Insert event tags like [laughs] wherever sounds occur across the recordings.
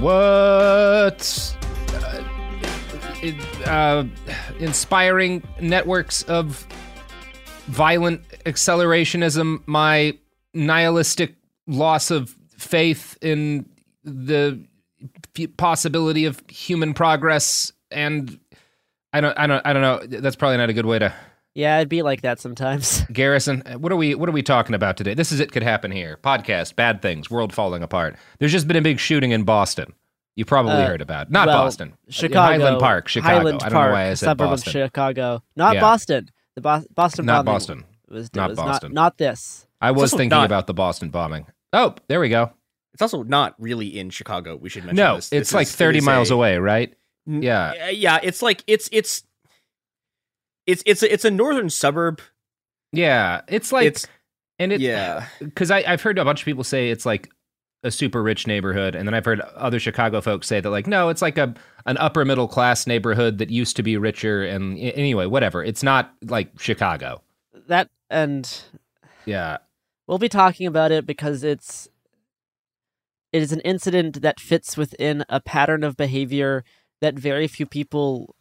What uh, uh, inspiring networks of violent accelerationism, my nihilistic loss of faith in the possibility of human progress, and I don't, I don't, I don't know. That's probably not a good way to. Yeah, it'd be like that sometimes. [laughs] Garrison, what are we what are we talking about today? This is it could happen here. Podcast, bad things, world falling apart. There's just been a big shooting in Boston. You probably Uh, heard about. Not well, Boston. Chicago, Highland Park, Chicago. Highland I don't know Park, why I said suburb Boston. of Chicago, not Yeah. Boston. The Bo- Boston Not bombing Boston. Was, Not was Boston. Not, not this. I was thinking not- about the Boston bombing. Oh, there we go. It's also not really in Chicago. We should mention No, this. it's This like is- 30 is miles a- away, right? N- Yeah. Uh, yeah, it's like it's it's it's it's a, it's a northern suburb. Yeah, it's like It's and it yeah. because I I've heard a bunch of people say it's like a super rich neighborhood, and then I've heard other Chicago folks say that like no, it's like a an upper middle class neighborhood that used to be richer, and anyway, whatever. It's not like Chicago. That and Yeah, we'll be talking about it because it's it is an incident that fits within a pattern of behavior that very few people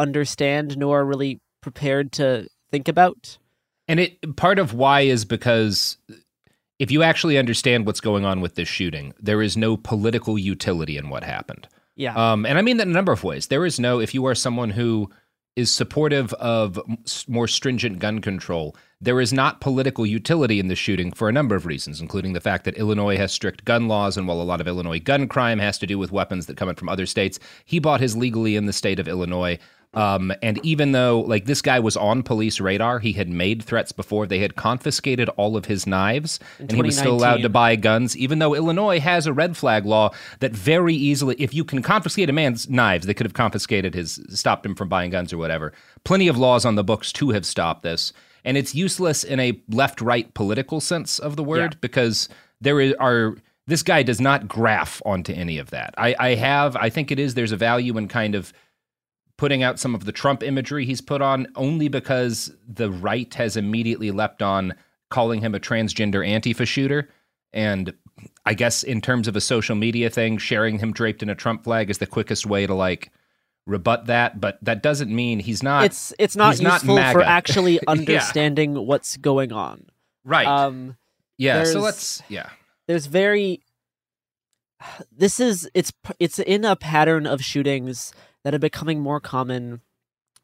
understand nor really prepared to think about. and it part of why is because if you actually understand what's going on with this shooting, there is no political utility in what happened. Yeah. Um, and I mean that in a number of ways. There is no, if you are someone who is supportive of more stringent gun control, there is not political utility in the shooting for a number of reasons, including the fact that Illinois has strict gun laws, and while a lot of Illinois gun crime has to do with weapons that come in from other states, he bought his legally in the state of Illinois. Um, and even though, like, this guy was on police radar, he had made threats before. They had confiscated all of his knives, In and he was still allowed to buy guns, even though Illinois has a red flag law that very easily, if you can confiscate a man's knives, they could have confiscated his, stopped him from buying guns or whatever. Plenty of laws on the books to have stopped this. And it's useless in a left right political sense of the word because there is- are. This guy does not graph onto any of that. I, I have, I think it is, there's a value in kind of putting out some of the Trump imagery he's put on only because the right has immediately leapt on calling him a transgender Antifa shooter. And I guess in terms of a social media thing, sharing him draped in a Trump flag is the quickest way to like rebut that. But that doesn't mean he's not. It's it's not he's not useful for actually [laughs] Yeah. understanding what's going on. right. Um, yeah. So let's. Yeah. there's very this is it's it's in a pattern of shootings that are becoming more common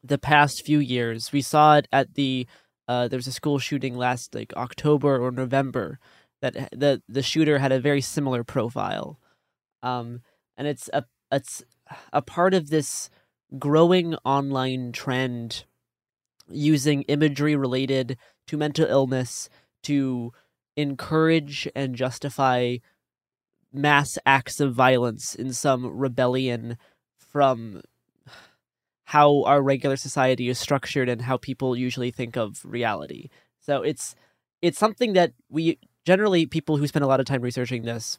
the past few years. We saw it at the uh, there was a school shooting last like october or november that the the shooter had a very similar profile. Um and it's a it's a part of this growing online trend using imagery related to mental illness to encourage and justify mass acts of violence in some rebellion from how our regular society is structured and how people usually think of reality. So it's it's something that we generally people who spend a lot of time researching this,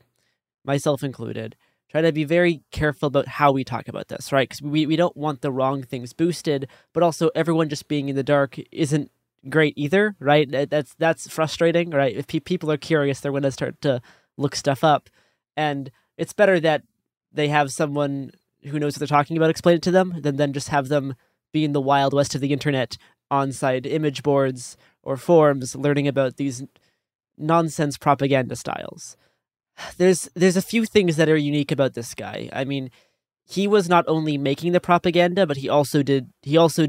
myself included, try to be very careful about how we talk about this, right? Because we, we don't want the wrong things boosted, but also everyone just being in the dark isn't great either, right? That's that's frustrating, right? If pe- people are curious, they're going to start to look stuff up, and it's better that they have someone who knows what they're talking about explain it to them than then just have them be in the wild west of the internet on site image boards or forums learning about these nonsense propaganda styles. There's there's a few things that are unique about this guy. I mean, he was not only making the propaganda, but he also did he also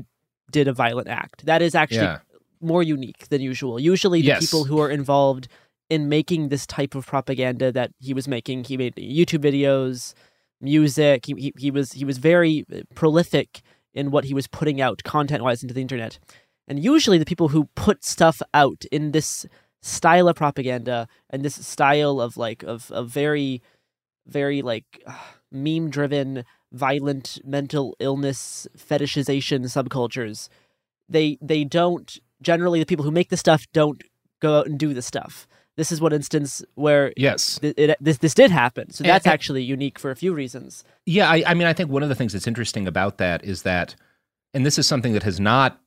did a violent act. That is actually Yeah. more unique than usual. Usually, the Yes. people who are involved in making this type of propaganda that he was making, he made YouTube videos, music. He he, he was he was very uh, prolific in what he was putting out content wise into the internet. And usually, the people who put stuff out in this style of propaganda and this style of like of of very very like [sighs] meme driven violent mental illness fetishization subcultures they they don't generally the people who make the stuff don't go out and do the stuff this is one instance where Yes. it, this this did happen so that's and- actually unique for a few reasons Yeah, I, I mean, I think one of the things that's interesting about that is that, and this is something that has not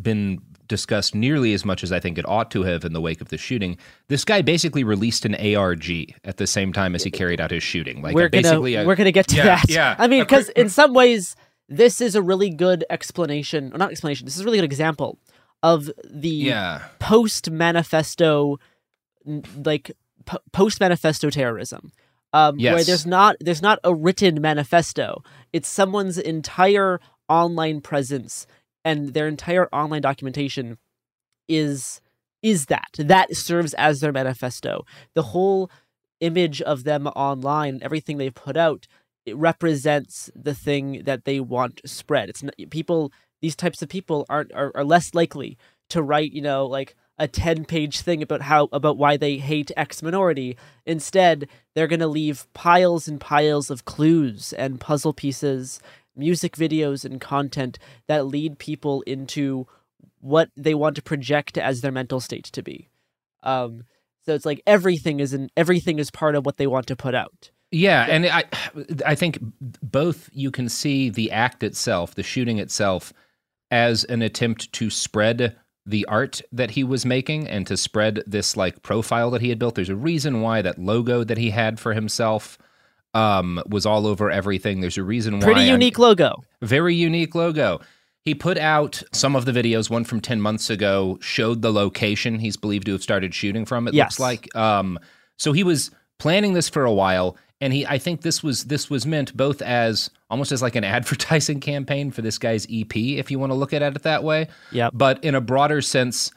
been discussed nearly as much as I think it ought to have in the wake of the shooting. This guy basically released an ARG at the same time as he carried out his shooting. Like we're basically, gonna a- we're gonna get to yeah, that Yeah, i mean because in some ways this is a really good explanation or not explanation this is a really good example of the yeah, post manifesto like po- post manifesto terrorism um where there's not there's not a written manifesto. It's someone's entire online presence and their entire online documentation is is that. That serves as their manifesto. The whole image of them online everything they've put out it represents the thing that they want spread. It's not, people these types of people aren't are, are less likely to write you know like a 10 page thing about how about why they hate x minority instead they're going to leave piles and piles of clues and puzzle pieces music videos and content that lead people into what they want to project as their mental state to be. Um so it's like everything is in everything is part of what they want to put out. Yeah, and I, I think both you can see the act itself, the shooting itself, as an attempt to spread the art that he was making and to spread this like profile that he had built. There's a reason why that logo that he had for himself um, was all over everything. There's a reason why pretty I'm- unique logo very unique logo. He put out some of the videos. One from ten months ago showed the location he's believed to have started shooting from. It Yes. looks like. Um, so he was planning this for a while, and he. I think this was this was meant both as almost as like an [laughs] advertising campaign for this guy's EP, if you want to look at it that way. Yep. But in a broader sense,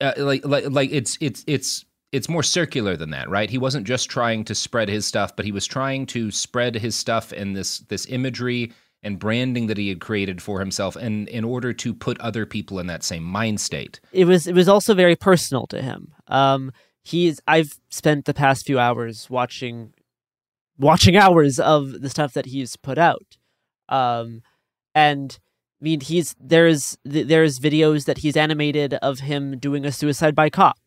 uh, like like like it's it's it's it's more circular than that, right? He wasn't just trying to spread his stuff, but he was trying to spread his stuff and this this imagery and branding that he had created for himself and in order to put other people in that same mind state. it was it was also very personal to him. Um, he's I've spent the past few hours watching watching [laughs] hours of the stuff that he's put out, um, and I mean he's there's there's videos that he's animated of him doing a suicide by cop.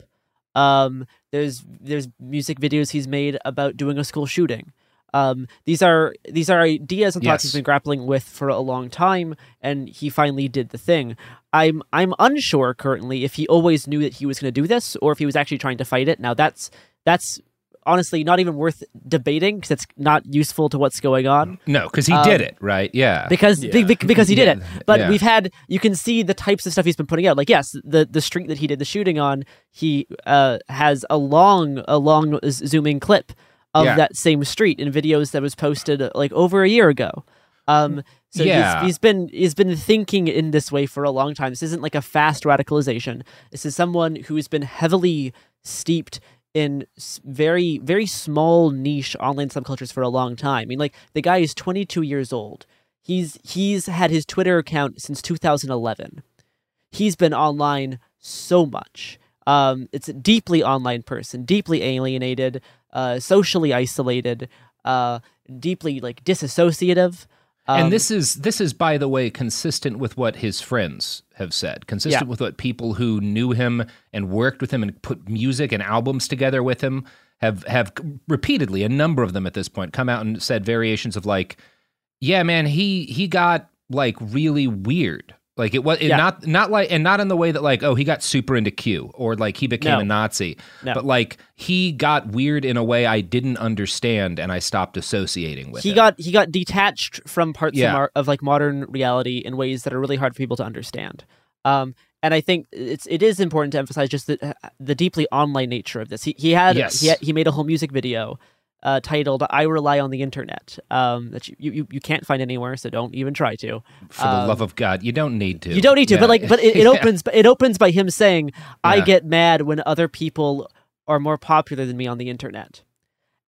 Um, there's there's music videos he's made about doing a school shooting. Um, these are these are ideas and thoughts Yes. he's been grappling with for a long time, and he finally did the thing. I'm I'm unsure currently if he always knew that he was going to do this or if he was actually trying to fight it. Now that's that's honestly not even worth debating because it's not useful to what's going on No, because he Um, did it, right? Yeah. because be- be- because he did it. [laughs] But yeah. we've had you can see the types of stuff he's been putting out. Like yes, the the street that he did the shooting on, he uh, has a long a long z- zooming clip of Yeah. that same street in videos that was posted uh, like over a year ago. Um, so Yeah. he's, he's been he's been thinking in this way for a long time. This isn't like a fast radicalization. This is someone who's been heavily steeped in very very small niche online subcultures for a long time. I mean, like the guy is 22 years old. He's he's had his Twitter account since 2011. He's been online so much. Um, it's a deeply online person, deeply alienated, uh, socially isolated, uh, deeply like disassociative. Um, and this is this is by the way consistent with what his friends have said consistent Yeah. with what people who knew him and worked with him and put music and albums together with him have have repeatedly a number of them at this point come out and said variations of like yeah man he he got like really weird like it was it Yeah. not not like and not in the way that like oh he got super into Q or like he became No. a Nazi No. but like he got weird in a way I didn't understand and I stopped associating with he him. got he got detached from parts Yeah. of, mar- of like modern reality in ways that are really hard for people to understand. Um, and I think it's it is important to emphasize just the the deeply online nature of this. He he had Yes. he, had- he made a whole music video uh, titled "I Rely on the Internet" um, that you, you you can't find anywhere, so don't even try to. for the Um, love of God you don't need to You don't need to, Yeah. but like, but it, it Yeah. opens. It opens by him saying, "I Yeah. get mad when other people are more popular than me on the internet,"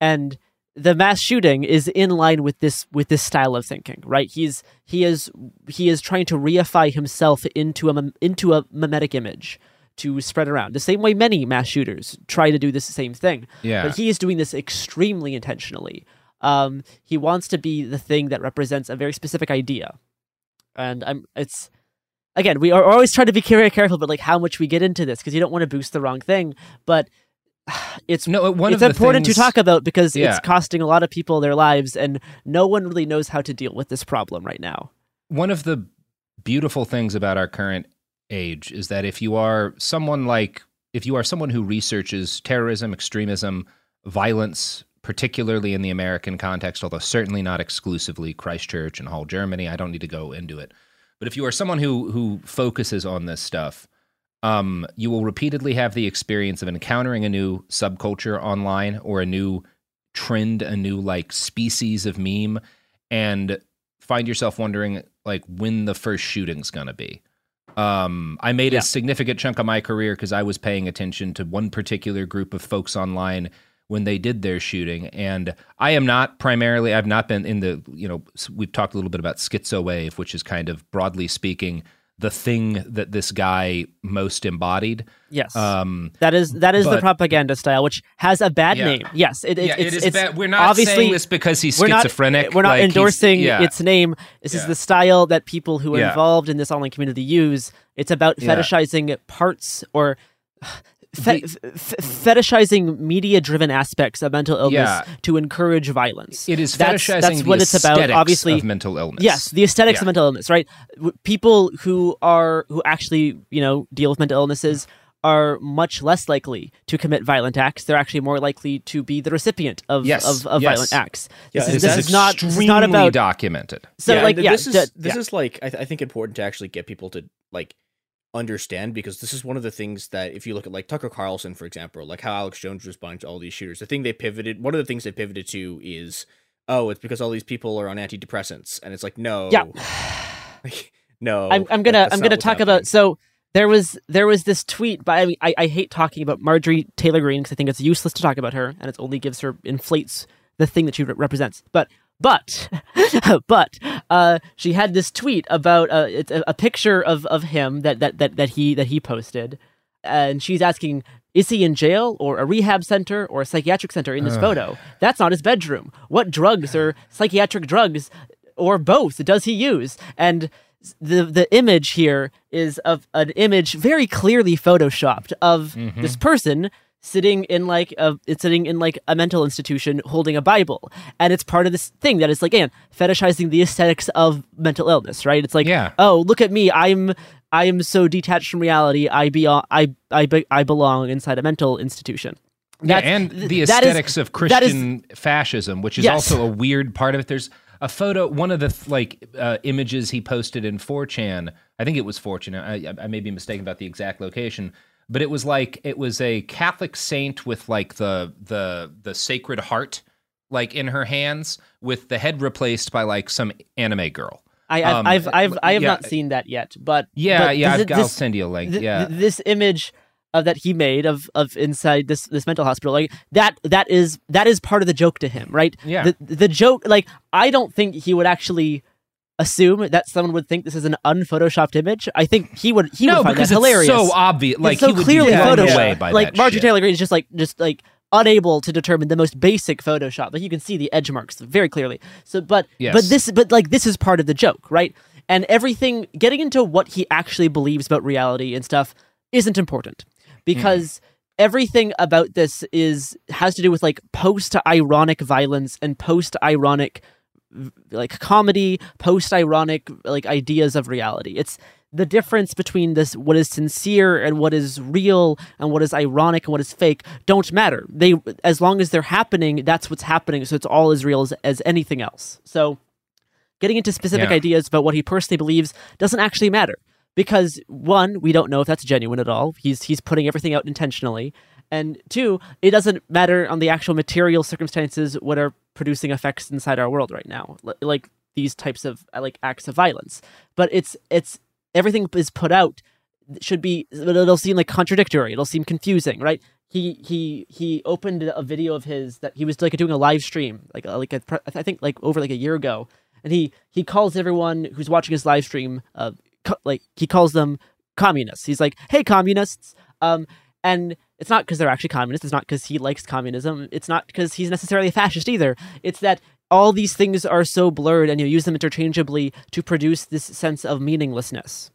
and the mass shooting is in line with this with this style of thinking. Right? He's he is he is trying to reify himself into a into a mimetic image to spread around the same way many mass shooters try to do this same thing. Yeah. But he is doing this extremely intentionally. Um, he wants to be the thing that represents a very specific idea, and I'm it's again we are always trying to be very careful, but like how much we get into this because you don't want to boost the wrong thing. But [sighs] it's No, one it's important things- to talk about because Yeah. it's costing a lot of people their lives, and no one really knows how to deal with this problem right now. one of the beautiful things about our current age is that if you are someone like if you are someone who researches terrorism, extremism, violence, particularly in the American context, although certainly not exclusively Christchurch and Halle, Germany, I don't need to go into it. But if you are someone who who focuses on this stuff, um, you will repeatedly have the experience of encountering a new subculture online or a new trend, a new like species of meme, and find yourself wondering like when the first shooting's gonna be. Um, I made Yeah. a significant chunk of my career because I was paying attention to one particular group of folks online when they did their shooting, and I am not primarily. I've not been in the. You know, we've talked a little bit about schizo wave, which is kind of broadly speaking the thing that this guy most embodied. Yes, Um, that is that is the propaganda style, which has a bad Yeah. name. Yes, it, it, yeah, it's, it is it's bad. We're not obviously saying this because he's we're not schizophrenic. we're not like, endorsing yeah. its name. This is the style that people who are involved in this online community use. It's about fetishizing parts or fe- f- f- fetishizing media-driven aspects of mental illness Yeah. to encourage violence. It is That's- fetishizing that's the what it's about. Obviously, of mental illness. Yes, the aesthetics Yeah. of mental illness, right? W- People who are who actually, you know, deal with mental illnesses are much less likely to commit violent acts. They're actually more likely to be the recipient of Yes, of, of yes. violent acts. Yeah, This, and is, this that's is not this is extremely not about documented. so yeah, like and yeah, this is d- this yeah. is like I, th- I think important to actually get people to like understand because this is one of the things that if you look at like Tucker Carlson for example, like how Alex Jones responded to all these shooters, the thing they pivoted, one of the things they pivoted to is oh, it's because all these people are on antidepressants, and it's like no, Yeah. [laughs] no, I'm, I'm gonna I'm gonna talk happening. about so there was there was this tweet by I mean I, I hate talking about Marjorie Taylor Greene because I think it's useless to talk about her and it only gives her inflates the thing that she re- represents but but [laughs] but uh, she had this tweet about uh, it's a, a picture of, of him that, that that that he that he posted. And she's asking is he in jail or a rehab center or a psychiatric center in this photo? That's not his bedroom. What drugs or psychiatric drugs or both does he use? And the the image here is of an image very clearly photoshopped of this person sitting in like a it's sitting in like a mental institution holding a bible and it's part of this thing that is like again fetishizing the aesthetics of mental illness right it's like Yeah. oh look at me i'm i am so detached from reality i be i i, be, I belong inside a mental institution Yeah, and the that is- aesthetics of that is- Christian fascism, which is Yes. also a weird part of it. There's a photo, one of the like uh, images he posted in 4chan. I think it was 4chan. I, I may be mistaken about the exact location, but it was like it was a Catholic saint with like the the the Sacred Heart like in her hands, with the head replaced by like some anime girl. I, I've, Um, I've, I've, I have yeah. not seen that yet, but Yeah, but yeah, I've, I'll send you a link. th- yeah, th- this image of that he made of of inside this this mental hospital like that that is that is part of the joke to him right Yeah. the the joke like i don't think he would actually assume that someone would think this is an unphotoshopped image i think he would he no, would find because that hilarious so obvious. Like it's so he would clearly photoshopped away by like that marjorie shit. taylor greene is just like just like unable to determine the most basic photoshop like you can see the edge marks very clearly so but Yes. but this but like this is part of the joke right and everything getting into what he actually believes about reality and stuff isn't important because mm-hmm. everything about this is has to do with like post ironic violence and post ironic like comedy post ironic like ideas of reality. It's the difference between this what is sincere and what is real and what is ironic and what is fake don't matter. They as long as they're happening that's what's happening. So it's all as real as, as anything else. So getting into specific Yeah. ideas about what he personally believes doesn't actually matter because one we don't know if that's genuine at all. He's he's putting everything out intentionally and two it doesn't matter on the actual material circumstances what are producing effects inside our world right now li- like these types of uh, like acts of violence. But it's it's everything is put out should be it'll seem like contradictory it'll seem confusing right? He he he opened a video of his that he was like doing a live stream like like a, I think like over like a year ago. And he he calls everyone who's watching his live stream uh co- like he calls them communists. He's like hey communists um and it's not because they're actually communists it's not because he likes communism it's not because he's necessarily a fascist either it's that all these things are so blurred and you use them interchangeably to produce this sense of meaninglessness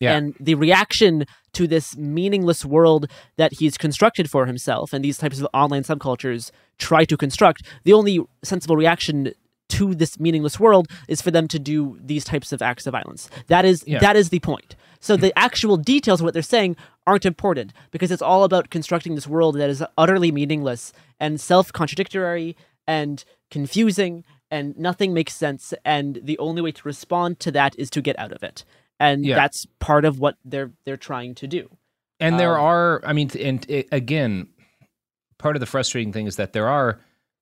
Yeah. and the reaction to this meaningless world that he's constructed for himself and these types of online subcultures try to construct, the only sensible reaction to this meaningless world is for them to do these types of acts of violence. That is Yeah. that is the point. So the actual details of what they're saying aren't important because it's all about constructing this world that is utterly meaningless and self-contradictory and confusing and nothing makes sense and the only way to respond to that is to get out of it. And Yeah. that's part of what they're they're trying to do. And there Um, are, I mean, and it, again, part of the frustrating thing is that there are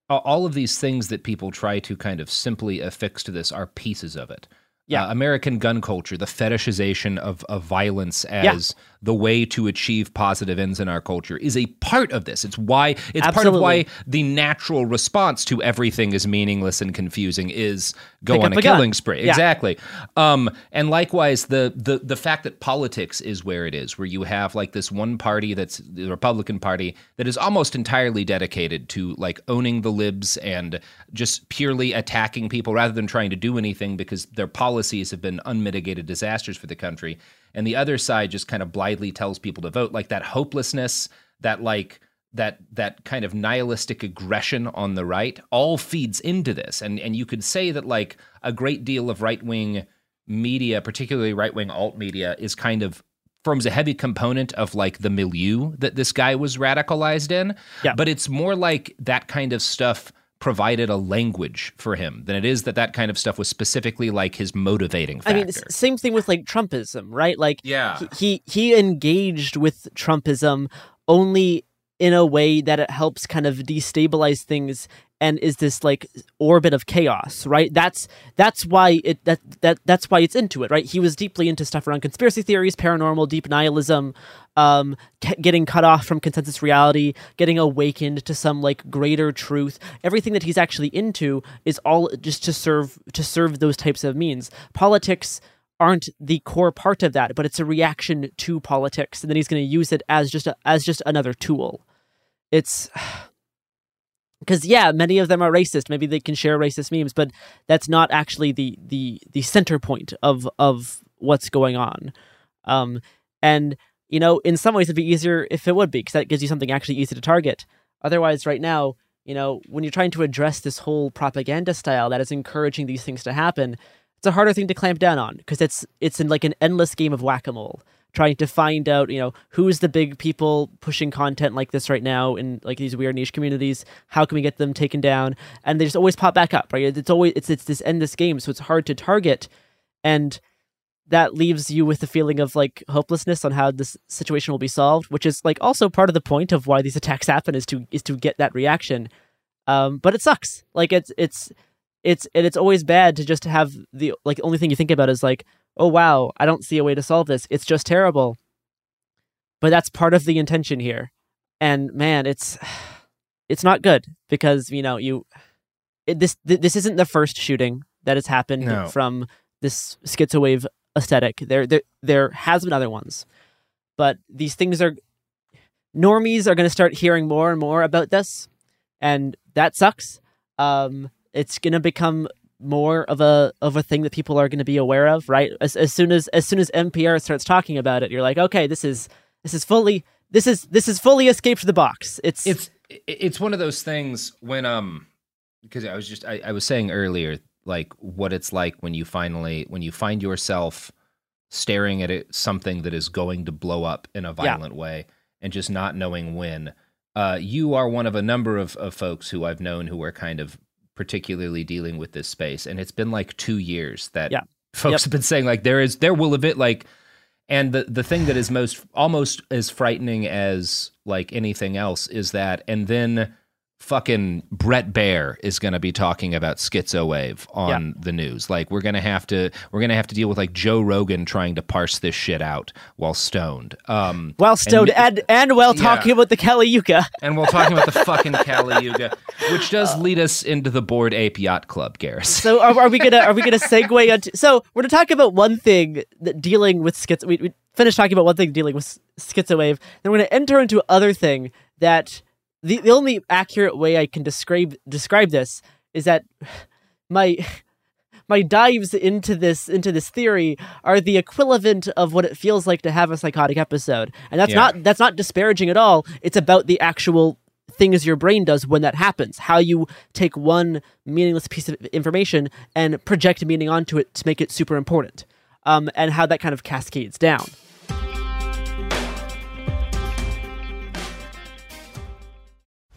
all of these things that people try to kind of simply affix to this are pieces of it. Yeah. Uh, American gun culture, the fetishization of, of violence as the way to achieve positive ends in our culture is a part of this. It's why it's part of why the natural response to everything is meaningless and confusing is go Pick on a killing spree. Yeah. Exactly. Um, and likewise, the, the the fact that politics is where it is, where you have like this one party that's the Republican Party that is almost entirely dedicated to like owning the libs and just purely attacking people rather than trying to do anything because their policies have been unmitigated disasters for the country. And the other side just kind of blithely tells people to vote, like that hopelessness, that like that that kind of nihilistic aggression on the right all feeds into this and and you could say that like a great deal of right-wing media particularly right-wing alt media is kind of forms a heavy component of like the milieu that this guy was radicalized in Yeah. but it's more like that kind of stuff provided a language for him than it is that that kind of stuff was specifically like his motivating I mean, same thing with like Trumpism, right? Like, Yeah. he, he he engaged with Trumpism only in a way that it helps kind of destabilize things and is this like orbit of chaos, right? That's that's why it that that that's why it's into it, right? He was deeply into stuff around conspiracy theories, paranormal, deep nihilism, um, getting cut off from consensus reality, getting awakened to some like greater truth. Everything that he's actually into is all just to serve to serve those types of means. Politics aren't the core part of that, but it's a reaction to politics, and then he's going to use it as just a, as just another tool. It's [sighs] because yeah, many of them are racist. Maybe they can share racist memes, but that's not actually the the the center point of of what's going on. Um, and you know, in some ways it'd be easier if it would be because that gives you something actually easy to target. Otherwise, right now, you know, when you're trying to address this whole propaganda style that is encouraging these things to happen, it's a harder thing to clamp down on because it's it's in like an endless game of whack-a-mole trying to find out, you know, who's the big people pushing content like this right now in like these weird niche communities. How can we get them taken down? And they just always pop back up, right? It's always it's it's this endless game, so it's hard to target, and that leaves you with the feeling of like hopelessness on how this situation will be solved, which is like also part of the point of why these attacks happen is to is to get that reaction. Um, but it sucks. Like it's it's it's and it's always bad to just have the like only thing you think about is like oh wow, I don't see a way to solve this. It's just terrible. But that's part of the intention here. And man, it's [sighs] it's not good because, you know, you it, this this isn't the first shooting that has happened No. from this schizowave aesthetic. There there there has been other ones. But these things are normies are going to start hearing more and more about this and that sucks. Um it's going to become more of a of a thing that people are going to be aware of, right? As, as soon as as soon as NPR starts talking about it, you're like, okay, this is this is fully this is this is fully escaped the box. It's it's it's one of those things when um because I was just I, I was saying earlier like what it's like when you finally when you find yourself staring at it, something that is going to blow up in a Yeah. violent way and just not knowing when. Uh, you are one of a number of, of folks who I've known who are kind of particularly dealing with this space, and it's been like two years that Yeah. folks Yep. have been saying like there is there will have it like and the the thing that is most almost as frightening as like anything else is that and then fucking Bret Baier is going to be talking about schizo wave on the news. Like we're going to have to we're going to have to deal with like Joe Rogan trying to parse this shit out while stoned. Um while stoned and and, while Yeah. talking about the Kali Yuga. [laughs] and we're talking about the fucking Kali [laughs] Yuga, which does lead us into the Bored Ape Yacht Club, Garrus. So are, are we gonna are we gonna segue into? So we're gonna talk about one thing that dealing with schizo. We, we finished talking about one thing dealing with schizo wave. Then we're gonna enter into other thing that the the only accurate way I can describe describe this is that my my dives into this into this theory are the equivalent of what it feels like to have a psychotic episode. And that's Yeah. not that's not disparaging at all. It's about the actual things your brain does when that happens how you take one meaningless piece of information and project meaning onto it to make it super important um, and how that kind of cascades down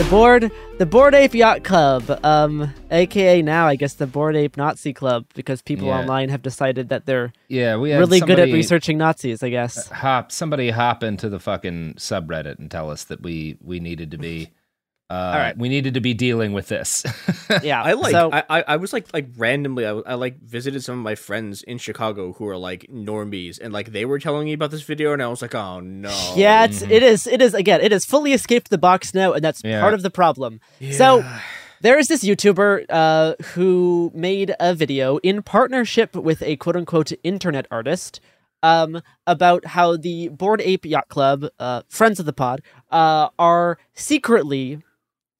the board the Bored Ape Yacht Club, um, aka now I guess the Bored Ape Nazi Club, because people Yeah. online have decided that they're Yeah, we really good at researching Nazis, I guess. hop somebody hop into the fucking subreddit and tell us that we we needed to be [laughs] uh right. we needed to be dealing with this [laughs] Yeah, I like. so I, I I was like like randomly. I, I like visited some of my friends in Chicago who are like normies, and like they were telling me about this video, and I was like, oh no. yeah, it's it is it is again it has fully escaped the box now, and that's Yeah. part of the problem. So there is this YouTuber uh, who made a video in partnership with a quote unquote internet artist. Um, about how the Bored Ape Yacht Club, uh, friends of the pod, uh, are secretly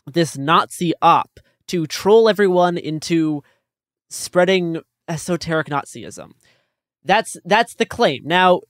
this Nazi op to troll everyone into spreading esoteric Nazism. That's that's the claim. Now,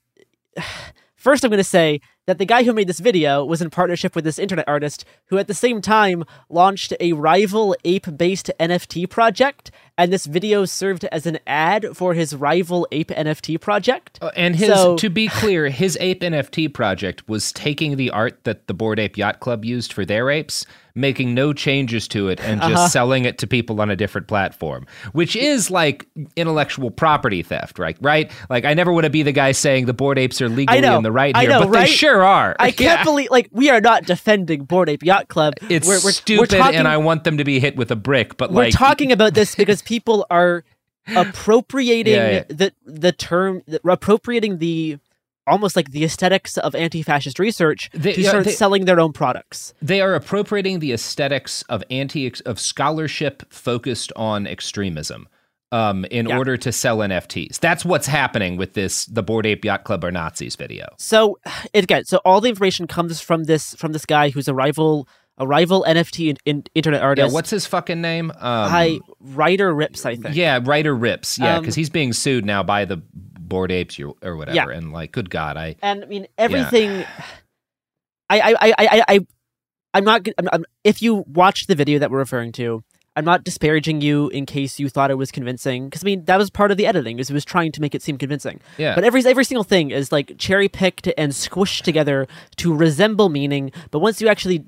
[sighs] first I'm going to say that the guy who made this video was in partnership with this internet artist who at the same time launched a rival ape-based NFT project and this video served as an ad for his rival ape NFT project. Uh, and his So- to be clear his ape nft project was taking the art that the bored ape yacht club used for their apes making no changes to it and just Uh-huh. selling it to people on a different platform which is like intellectual property theft right right like i never want to be the guy saying the bored apes are legally know, in the right here know, but right? they sure are I [laughs] can't Yeah. believe like we are not defending Bored Ape Yacht Club. it's we're, we're, stupid we're talking, and i want them to be hit with a brick but like we're like talking about this because people are [gasps] appropriating Yeah, yeah. the the term the, appropriating the almost like the aesthetics of anti-fascist research They- to yeah, start they- selling their own products. They are appropriating the aesthetics of anti of scholarship focused on extremism um, in Yeah. order to sell NFTs. That's what's happening with this the Bored Ape Yacht Club or Nazis video. So [sighs] again, so all the information comes from this from this guy who's a rival a rival NFT in, in, internet Yeah, what's his fucking name? Um, I Ryder Ripps, I think. yeah, Ryder Ripps. Yeah, Um, because he's being sued now by the Bored Apes or, or whatever. Yeah. And like, good God, I and I mean everything. I, I, I, I, I, I'm not. I'm, I'm, if you watch the video that we're referring to, I'm not disparaging you in case you thought it was convincing. Because I mean, that was part of the editing. Is it was trying to make it seem convincing. Yeah. But every every single thing is like cherry picked and squished together to resemble meaning. But once you actually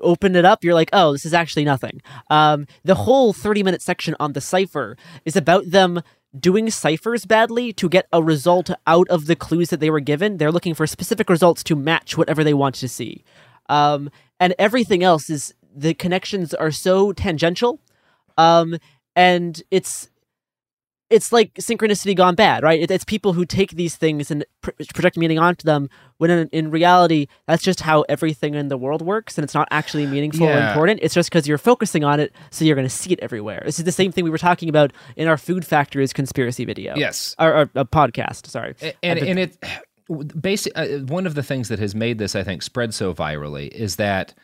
open it up, you're like, oh, this is actually nothing. Um, the whole 30 minute section on the cipher is about them doing ciphers badly to get a result out of the clues that they were given. They're looking for specific results to match whatever they want to see. Um, and everything else is the connections are so tangential. Um, and it's it's like synchronicity gone bad, right? It, it's people who take these things and pr- project meaning onto them, when in, in reality, that's just how everything in the world works, and it's not actually meaningful or important. It's just because you're focusing on it, so you're going to see it everywhere. This is the same thing we were talking about in our Food Factories conspiracy video. Yes. or, or a podcast. Sorry, and been- and it basic uh, one of the things that has made this I think spread so virally is that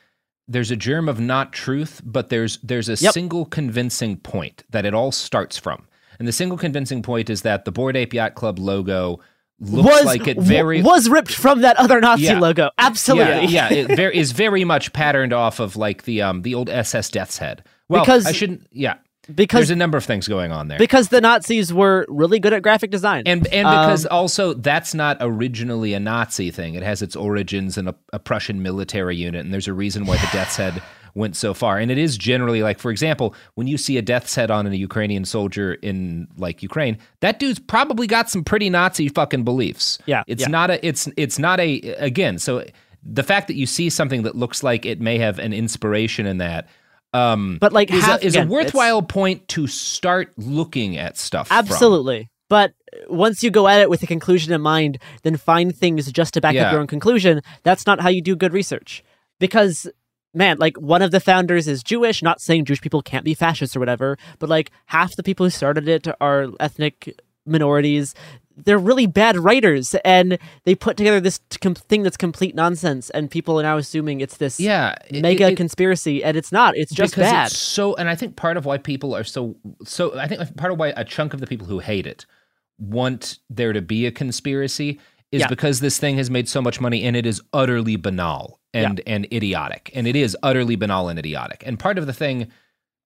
there's a germ of not truth, but there's there's a Yep. single convincing point that it all starts from. And the single convincing point is that the Bored Ape Yacht Club logo looks was like it very was ripped from that other Nazi Yeah. logo. Absolutely, Yeah, yeah, it [laughs] ver- is very much patterned off of like the um the old SS Death's Head. Well, Because- I shouldn't. Yeah, because there's a number of things going on there. because the Nazis were really good at graphic design, and and because Um, also that's not originally a Nazi thing. It has its origins in a, a Prussian military unit, and there's a reason why the Death's Head went so far. And it is generally like, for example, when you see a Death's Head on a Ukrainian soldier in like Ukraine, that dude's probably got some pretty Nazi fucking beliefs. Yeah, it's yeah. not a. It's it's not a. Again, so the fact that you see something that looks like it may have an inspiration in that. Um, But, like, is, half- a, is again, a worthwhile point to start looking at stuff. from. Absolutely. But once you go at it with a conclusion in mind, then find things just to back Yeah. up your own conclusion. That's not how you do good research. Because man, like one of the founders is Jewish, not saying Jewish people can't be fascists or whatever, but like half the people who started it are ethnic minorities. They're really bad writers, and they put together this com- thing that's complete nonsense, and people are now assuming it's this yeah it- mega it- conspiracy, and it's not. It's just because bad. It's so, and I think part of why people are so so. I think part of why a chunk of the people who hate it want there to be a conspiracy is Yeah. because this thing has made so much money and it is utterly banal and and idiotic, and it is utterly banal and idiotic. And part of the thing,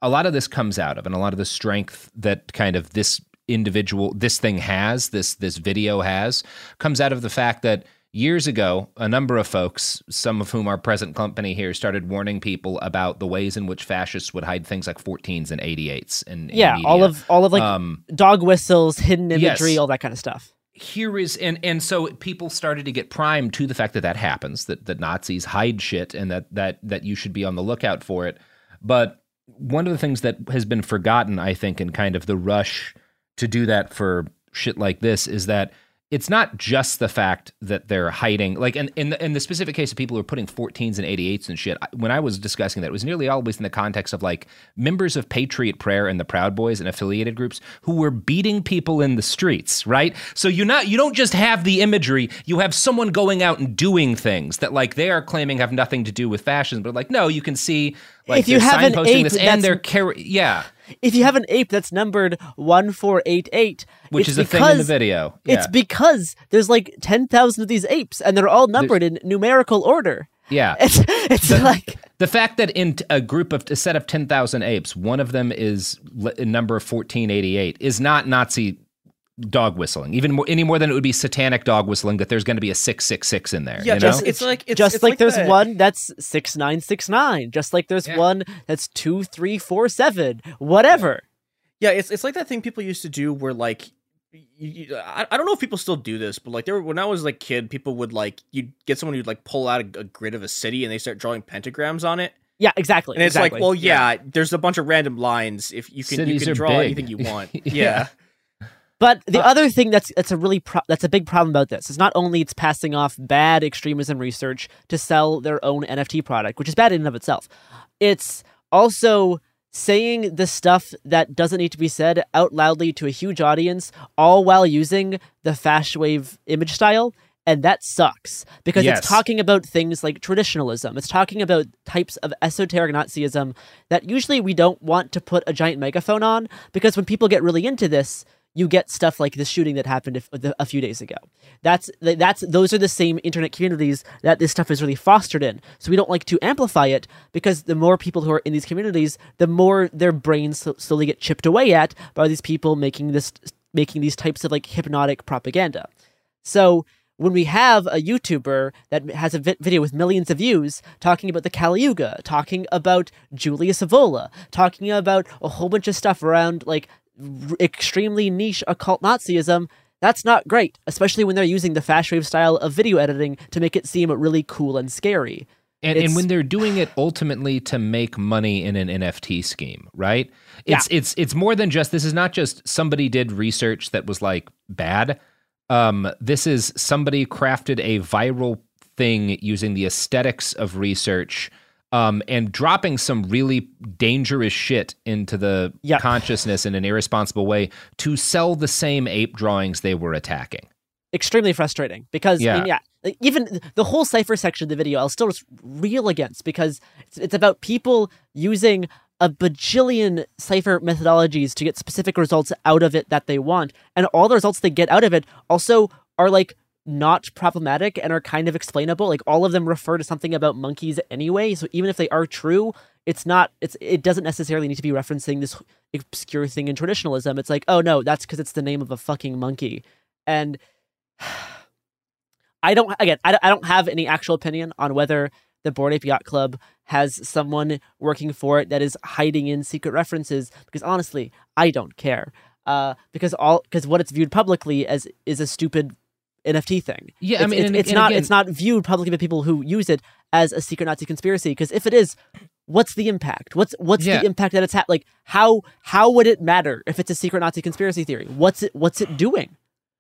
a lot of this comes out of, and a lot of the strength that kind of this individual this thing has this this video has comes out of the fact that years ago a number of folks some of whom are present company here started warning people about the ways in which fascists would hide things like 14s and 88s and yeah, all of all of like Um, dog whistles, hidden imagery, yes. all that kind of stuff. Here is and and so people started to get primed to the fact that that happens that that Nazis hide shit and that that that you should be on the lookout for it. But one of the things that has been forgotten I think in kind of the rush to do that for shit like this is that it's not just the fact that they're hiding like in in the, in the specific case of people who are putting 14s and 88s and shit when i was discussing that it was nearly always in the context of like members of patriot prayer and the proud boys and affiliated groups who were beating people in the streets right? So you not you don't just have the imagery you have someone going out and doing things that like they are claiming have nothing to do with fashion but like no you can see like If you have an ape this and they're carry yeah If you have an ape that's numbered one four eight eight, which it's is a thing in the video It's because there's like ten thousand of these apes, and they're all numbered in numerical order. yeah [laughs] It's it's like The fact that in a group of a set of 10,000 apes, one of them is le- number 1488 is not Nazi dog whistling, even more, any more than it would be satanic dog whistling that there's going to be a 666 in there. Yeah, you know? just it's like it's just it's like, there's the- one that's six nine six nine, just like there's one that's two three four seven, whatever. Yeah, it's it's like that thing people used to do where like you, you, I, I don't know if people still do this, but like there were, when I was like kid, people would like you'd get someone who'd like pull out a, a grid of a city and they start drawing pentagrams on it. Yeah, exactly. And it's exactly. like, well, yeah, there's a bunch of random lines. If you can, you can draw big. anything you want. [laughs] Yeah. But the other thing that's that's a really pro- that's a big problem about this is not only it's passing off bad extremism research to sell their own NFT product, which is bad in and of itself. It's also saying the stuff that doesn't need to be said out loudly to a huge audience, all while using the fashwave image style. And that sucks because Yes. it's talking about things like traditionalism. It's talking about types of esoteric Nazism that usually we don't want to put a giant megaphone on because when people get really into this, you get stuff like the shooting that happened a few days ago. That's that's those are the same internet communities that this stuff is really fostered in. So we don't like to amplify it because the more people who are in these communities, the more their brains slowly get chipped away at by these people making this making these types of like hypnotic propaganda. So when we have a YouTuber that has a vi- video with millions of views talking about the Kali Yuga, talking about Julius Evola, talking about a whole bunch of stuff around like extremely niche occult Nazism, that's not great, especially when they're using the fashwave style of video editing to make it seem really cool and scary. And, and when they're doing it ultimately to make money in an NFT scheme, right? It's it's it's more than just this is not just somebody did research that was like bad. Um, this is somebody crafted a viral thing using the aesthetics of research um, and dropping some really dangerous shit into the Yeah. consciousness in an irresponsible way to sell the same ape drawings they were attacking. extremely frustrating because I mean, Yeah. yeah, like, even the whole cipher section of the video, I'll still just reel against because it's, it's about people using a bajillion cipher methodologies to get specific results out of it that they want, and all the results they get out of it also are like not problematic and are kind of explainable. Like all of them refer to something about monkeys anyway, so even if they are true, it's not. It's it doesn't necessarily need to be referencing this obscure thing in traditionalism. It's like, oh no, that's because it's the name of a fucking monkey, and [sighs] I don't again. I, I don't have any actual opinion on whether the Bored Ape Yacht Club has someone working for it that is hiding in secret references. Because honestly, I don't care. Uh, because all because what it's viewed publicly as is a stupid NFT thing. Yeah, I mean, it's, and- it's and not again- it's not viewed publicly by people who use it as a secret Nazi conspiracy. Because if it is, what's the impact? What's what's Yeah. the impact that it's had? Like how how would it matter if it's a secret Nazi conspiracy theory? What's it what's it doing?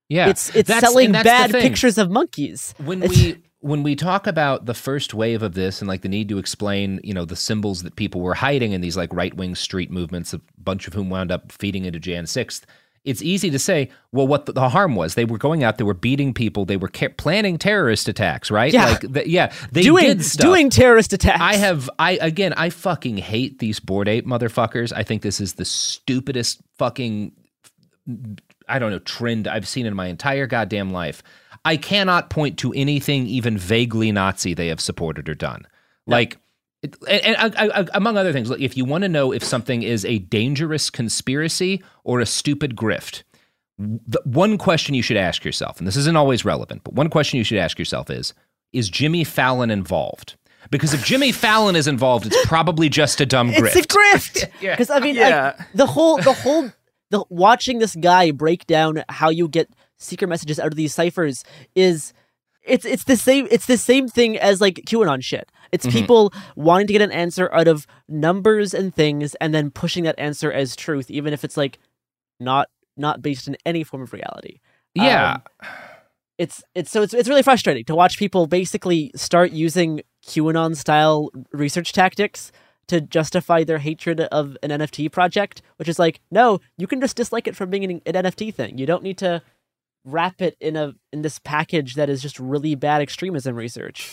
Yeah, It's it's That's- selling bad pictures of monkeys. when It's- we when we talk about the first wave of this and like the need to explain, you know, the symbols that people were hiding in these like right wing street movements, a bunch of whom wound up feeding into Jan 6th, it's easy to say, well, what the, the harm was. They were going out, they were beating people, they were ca- planning terrorist attacks, right? Yeah. Like, the, yeah, they doing did stuff. doing terrorist attacks. I have I again I fucking hate these bored ape motherfuckers. I think this is the stupidest fucking I don't know trend I've seen in my entire goddamn life. I cannot point to anything even vaguely Nazi they have supported or done. Like it- and, and I, I, among other things, if you want to know if something is a dangerous conspiracy or a stupid grift, the one question you should ask yourself, and this isn't always relevant, but one question you should ask yourself is Is Jimmy Fallon involved? Because if Jimmy [laughs] Fallon is involved, it's probably just a dumb grift. [laughs] It's a grift. [laughs] Yeah. Because I mean, Yeah. like, the whole, the whole, the watching this guy break down how you get secret messages out of these ciphers is, it's it's the same. It's the same thing as like QAnon shit. It's Mhm. people wanting to get an answer out of numbers and things, and then pushing that answer as truth, even if it's like not not based in any form of reality. Yeah. Um, it's it's so it's it's really frustrating to watch people basically start using QAnon style research tactics to justify their hatred of an NFT project, which is like, no, you can just dislike it from being an, an NFT thing. You don't need to wrap it in a in this package that is just really bad extremism research.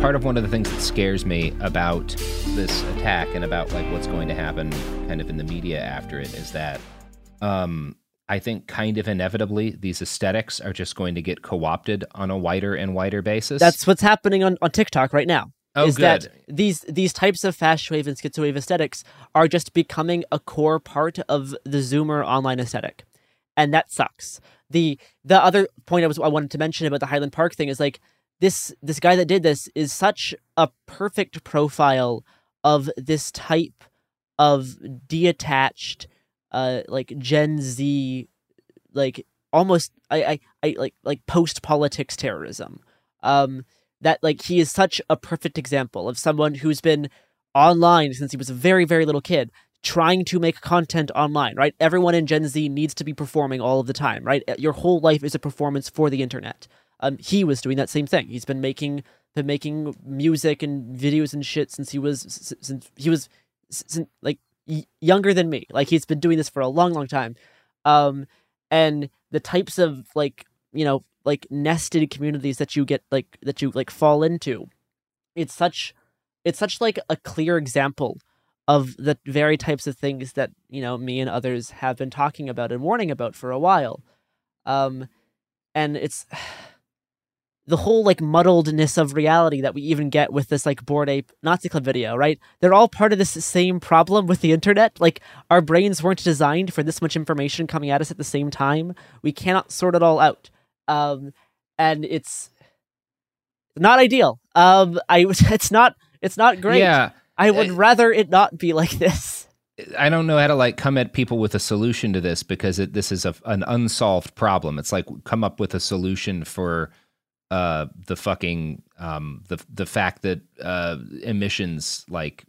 Part of one of the things that scares me about this attack and about like what's going to happen kind of in the media after it is that um I think kind of inevitably these aesthetics are just going to get co-opted on a wider and wider basis. That's what's happening on, on TikTok right now. Oh, is that good. these these types of fashwave and schizo wave aesthetics are just becoming a core part of the Zoomer online aesthetic, and that sucks. the The other point I was I wanted to mention about the Highland Park thing is like this this guy that did this is such a perfect profile of this type of detached, uh, like Gen Z, like almost I I, I like like post politics terrorism. Um, that like he is such a perfect example of someone who's been online since he was a very very little kid trying to make content online right? Everyone in gen z needs to be performing all of the time right? Your whole life is a performance for the internet um he was doing that same thing. He's been making been making music and videos and shit since he was since he was since, like younger than me. Like he's been doing this for a long long time. Um and the types of like you know like nested communities that you get like that you like fall into it's such it's such like a clear example of the very types of things that you know me and others have been talking about and warning about for a while. Um and it's [sighs] the whole like muddledness of reality that we even get with this like bored ape nazi club video right? They're all part of this same problem with the internet. Like our brains weren't designed for this much information coming at us at the same time. We cannot sort it all out. Um and it's not ideal. Um i [laughs] it's not it's not great. Yeah. i would Uh, rather it not be like this. I don't know how to like come at people with a solution to this because it, this is a, an unsolved problem. It's like come up with a solution for uh, the fucking um, the the fact that uh, emissions like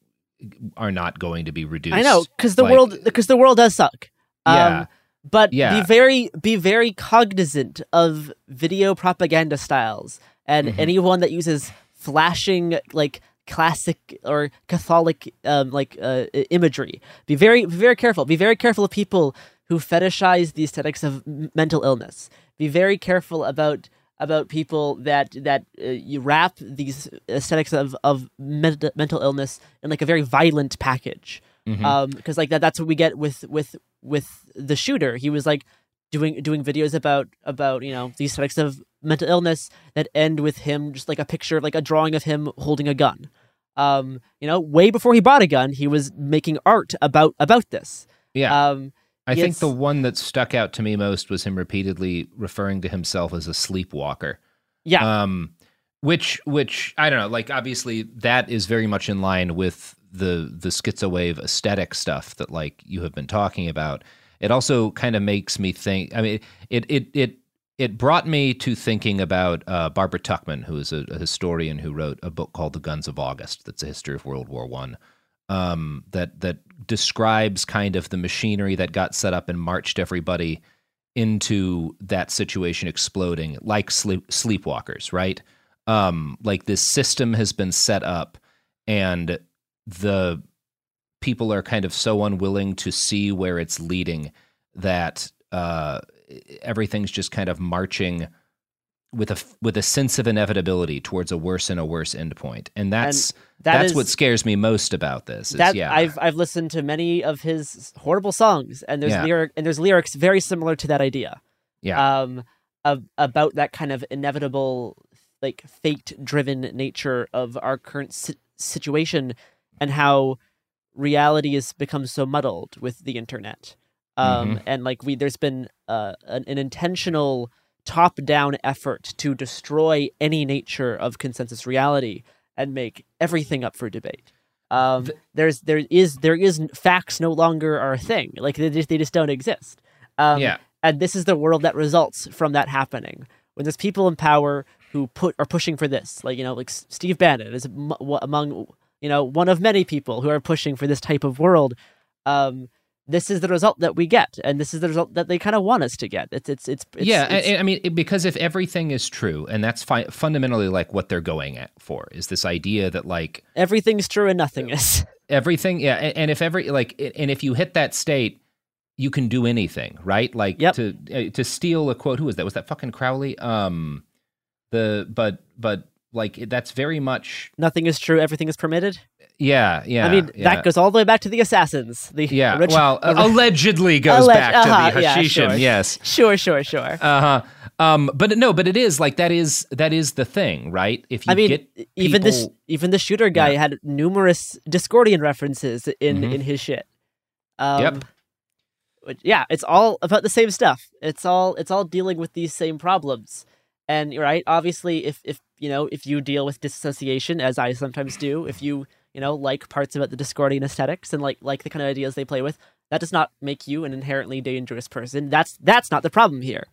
are not going to be reduced. I know because the Like, world because the world does suck. Yeah. Um, but Yeah. be very be very cognizant of video propaganda styles and Mhm. anyone that uses flashing like classic or Catholic um, like uh, imagery. Be very be very careful. Be very careful of people who fetishize the aesthetics of m- mental illness. Be very careful about about people that that uh, you wrap these aesthetics of of mental illness in like a very violent package. Mhm. Um, because like that that's what we get with with with the shooter. He was like doing doing videos about about you know these aesthetics of mental illness that end with him just like a picture like a drawing of him holding a gun. Um, you know, way before he bought a gun, he was making art about about this. Yeah. Um, I think the one that stuck out to me most was him repeatedly referring to himself as a sleepwalker. Yeah. Um, which, which I don't know. Like, obviously, that is very much in line with the the schizo wave aesthetic stuff that like you have been talking about. It also kind of makes me think. I mean, it it it it brought me to thinking about uh, Barbara Tuchman, who is a, a historian who wrote a book called The Guns of August. That's a history of World War One. Um, that that describes kind of the machinery that got set up and marched everybody into that situation exploding like sleep, sleepwalkers, right? Um, like this system has been set up and the people are kind of so unwilling to see where it's leading that uh, everything's just kind of marching with a with a sense of inevitability towards a worse and a worse endpoint, and that's that that's is- what scares me most about this. Is, that yeah, I've I've listened to many of his horrible songs, and there's Yeah. lyric and there's lyrics very similar to that idea. Yeah. Um, of, about that kind of inevitable, like fate-driven nature of our current si- situation, and how reality has become so muddled with the internet. Um, Mhm. and like we, there's been uh, an, an intentional top-down effort to destroy any nature of consensus reality and make everything up for debate. Um, there's there is there is facts no longer are a thing. Like they just they just don't exist. Um, Yeah. And this is the world that results from that happening. When there's people in power who put are pushing for this, like you know, like Steve Bannon is am- among you know one of many people who are pushing for this type of world. Um, this is the result that we get, and this is the result that they kind of want us to get. It's it's it's, it's yeah, it's- I, I mean, it- because if everything is true, and that's fi- fundamentally like what they're going at for, is this idea that like everything's true and nothing is. [laughs] everything, yeah, and, and if every like, and if you hit that state, you can do anything, right? Like to uh, to steal a quote. Who was that? Was that fucking Crowley? Um, the but but like that's very much Nothing is true. Everything is permitted. yeah yeah. I mean, yeah. that goes all the way back to the assassins. The Yeah, origi- well, allegedly goes back to uh-huh, the yeah, Hashishim. sure. Yes, Sure, sure, sure. Uh huh. Um, but no, but it is like that is that is the thing, right? If you I mean, get even this even the shooter guy had numerous Discordian references in Mhm. in his shit. Um, Yep. yeah, it's all about the same stuff. It's all it's all dealing with these same problems. And you're right, obviously, if if you know if you deal with dissociation, as I sometimes do, if you you know, like parts about the Discordian aesthetics and like like the kind of ideas they play with, that does not make you an inherently dangerous person. That's that's not the problem here.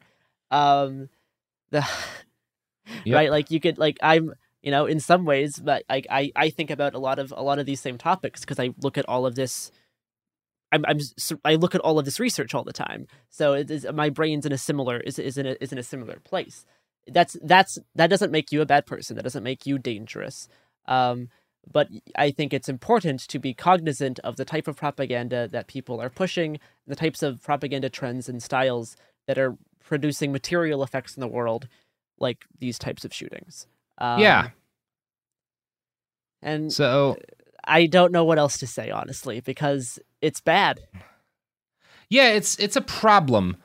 Um, the [sighs] Yep. right, like you could like I'm you know in some ways, but like I I think about a lot of a lot of these same topics because I look at all of this. I'm, I'm I look at all of this research all the time, so it is, my brain's in a similar is is in a, is in a similar place. That's that's that doesn't make you a bad person. That doesn't make you dangerous. Um, but I think it's important to be cognizant of the type of propaganda that people are pushing, the types of propaganda trends and styles that are producing material effects in the world, like these types of shootings. Um, yeah. and So I don't know what else to say honestly because it's bad. Yeah, it's it's a problem.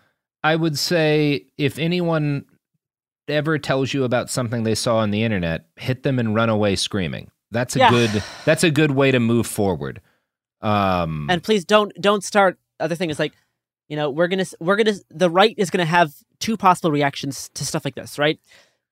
I would say if anyone ever tells you about something they saw on the internet, hit them and run away screaming. That's a Yeah. good that's a good way to move forward. Um and please don't don't start other thing is like you know we're gonna we're gonna the right is gonna have two possible reactions to stuff like this right?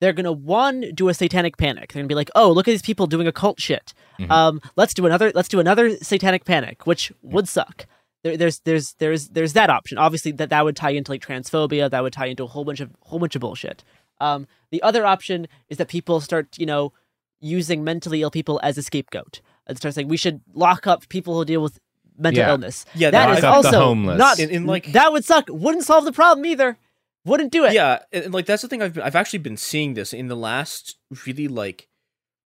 They're gonna one do a satanic panic. They're gonna be like oh look at these people doing occult shit. Mhm. um let's do another let's do another satanic panic which would suck. There, there's there's there's there's that option. Obviously that that would tie into like transphobia. That would tie into a whole bunch of whole bunch of bullshit um the other option is that people start you know using mentally ill people as a scapegoat and start saying we should lock up people who deal with mental Yeah. illness. Yeah, that lock is up the also homeless. not In- in, like- that would suck. Wouldn't solve the problem either. Wouldn't do it. Yeah, and, and, like that's the thing I've been, I've actually been seeing this in the last really like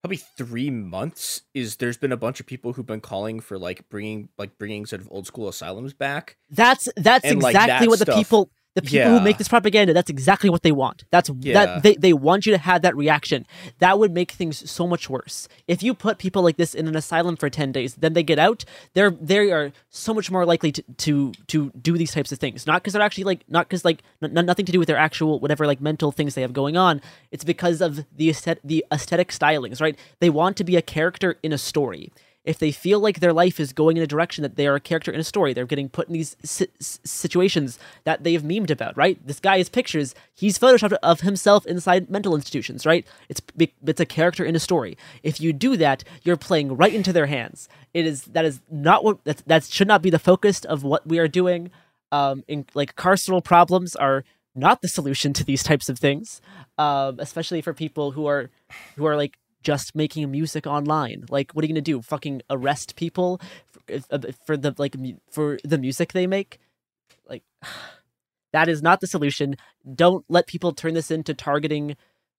probably three months. Is there's been a bunch of people who've been calling for like bringing like bringing sort of old school asylums back. That's that's And, like, exactly that what the stuff. people the people who make this propaganda. That's exactly what they want. That's Yeah. that they they want you to have that reaction. That would make things so much worse. If you put people like this in an asylum for ten days, then they get out. They're they are so much more likely to to to do these types of things. Not because they're actually like not because like n- nothing to do with their actual whatever like mental things they have going on. It's because of the aesthet- the aesthetic stylings. Right? They want to be a character in a story if they feel like their life is going in a direction that they are a character in a story, they're getting put in these si- situations that they've memed about, right? This guy has pictures, he's photoshopped of himself inside mental institutions, right? It's it's a character in a story. If you do that, you're playing right into their hands. It is that is not what that should not be the focus of what we are doing. Um, in like carceral problems are not the solution to these types of things, um, especially for people who are who are like just making music online. Like, what are you gonna do? Fucking arrest people for, for the like for the music they make? Like, [sighs] that is not the solution. Don't let people turn this into targeting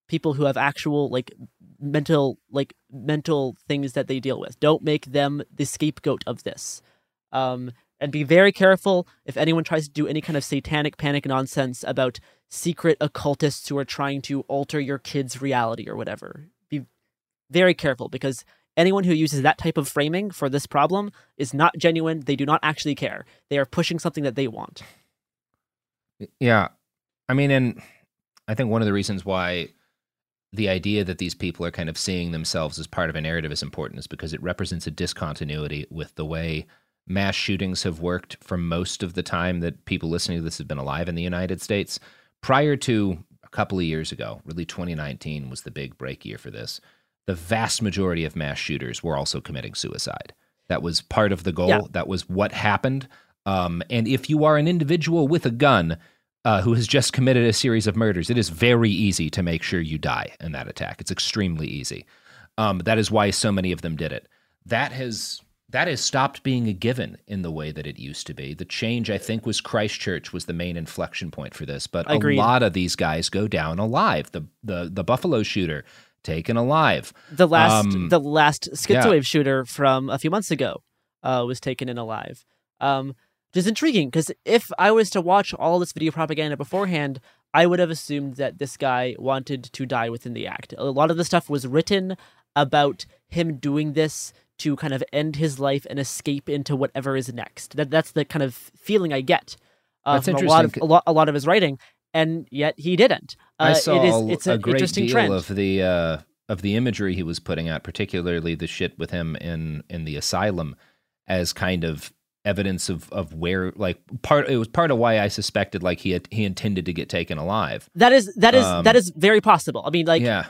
people who have actual like mental like mental things that they deal with. Don't make them the scapegoat of this. Um, and be very careful if anyone tries to do any kind of satanic panic nonsense about secret occultists who are trying to alter your kid's reality or whatever. Very careful because anyone who uses that type of framing for this problem is not genuine. They do not actually care. They are pushing something that they want. Yeah. I mean, and I think one of the reasons why the idea that these people are kind of seeing themselves as part of a narrative is important is because it represents a discontinuity with the way mass shootings have worked for most of the time that people listening to this have been alive in the United States. Prior to a couple of years ago, really 2019 was the big break year for this. The vast majority of mass shooters were also committing suicide. That was part of the goal. Yeah. That was what happened. Um, and if you are an individual with a gun uh, who has just committed a series of murders, it is very easy to make sure you die in that attack. It's extremely easy. Um, that is why so many of them did it. That has that has stopped being a given in the way that it used to be. The change, I think, was Christchurch was the main inflection point for this. But Agreed. a lot of these guys go down alive. The the the Buffalo shooter taken alive. The last Um, the last yeah. schizowave shooter from a few months ago uh, was taken in alive. Um, which is intriguing because if I was to watch all this video propaganda beforehand, I would have assumed that this guy wanted to die within the act. A lot of the stuff was written about him doing this to kind of end his life and escape into whatever is next. That that's the kind of feeling I get uh, That's from a lot of a lot, a lot of his writing, and yet he didn't. Uh, I saw it is it's a an great deal trend. of the uh, of the imagery he was putting out, particularly the shit with him in in the asylum, as kind of evidence of of where like part it was part of why I suspected like he had, he intended to get taken alive. That is that is Um, that is very possible. I mean, like, yeah,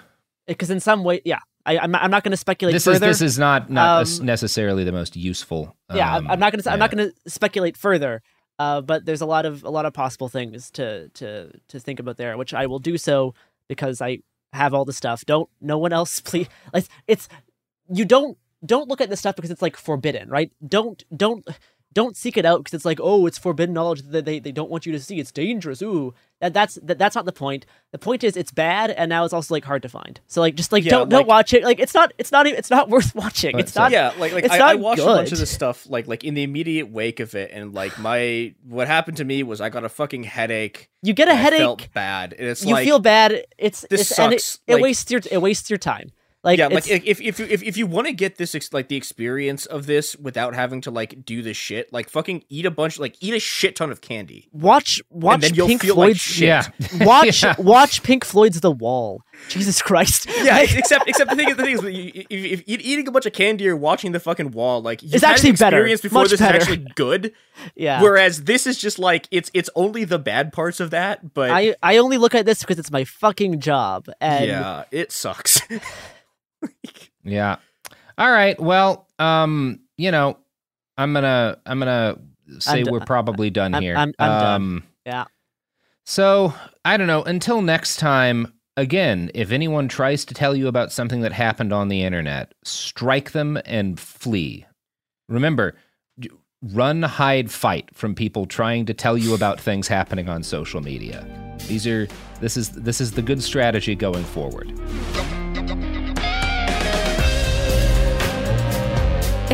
because in some way, yeah, I, I'm not, I'm not going to speculate This further. is this is not not Um, necessarily the most useful. yeah, I'm, um, not going to I'm not yeah. going to speculate further. Uh, but there's a lot of a lot of possible things to to to think about there, which I will do so because I have all the stuff. Don't no one else [laughs] please. Like it's you don't don't look at this stuff because it's like forbidden, right? Don't don't don't seek it out because it's like oh it's forbidden knowledge that they, they don't want you to see. It's dangerous. Ooh, that that's that, that's not the point. The point is it's bad and now it's also like hard to find. So like just like Yeah, don't don't watch it. Like it's not it's not even it's not [laughs] worth watching. It's not yeah, like like it's I, not I watched a bunch of this stuff like like in the immediate wake of it, and like my what happened to me was I got a fucking headache. You get a and I headache. felt bad. And it's you like feel bad. It's this it's, and it, sucks, it like- wastes your it wastes your time. Like yeah, like it's- if if if if you want to get this ex- like the experience of this without having to like do this shit, like fucking eat a bunch, like eat a shit ton of candy. watch watch then you'll Pink feel like Floyd's shit. Yeah. [laughs] watch [laughs] Yeah. watch Pink Floyd's The Wall. Jesus Christ. Yeah, except except the thing is the thing is you- if, if eating a bunch of candy or watching the fucking wall, like you've It's had an actually better. before Much this better. is actually good. [laughs] yeah. Whereas this is just like it's it's only the bad parts of that, but I I only look at this because it's my fucking job. And yeah, it sucks. Yeah. All right. Well, um, you know, I'm gonna I'm gonna say d- we're probably done I'm- here. I'm- I'm done. um, yeah. So I don't know. Until next time. Again, if anyone tries to tell you about something that happened on the internet, strike them and flee. Remember, run, hide, fight from people trying to tell you about things happening on social media. These are this is this is the good strategy going forward.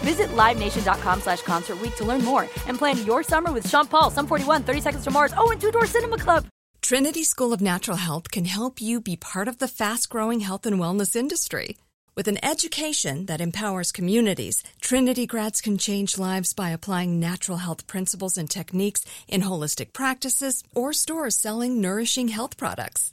Visit LiveNation.com slash Concert to learn more and plan your summer with Sean Paul, Sum 41, 30 Seconds to Mars, oh, and Two Door Cinema Club. Trinity School of Natural Health can help you be part of the fast growing health and wellness industry. With an education that empowers communities, Trinity grads can change lives by applying natural health principles and techniques in holistic practices or stores selling nourishing health products.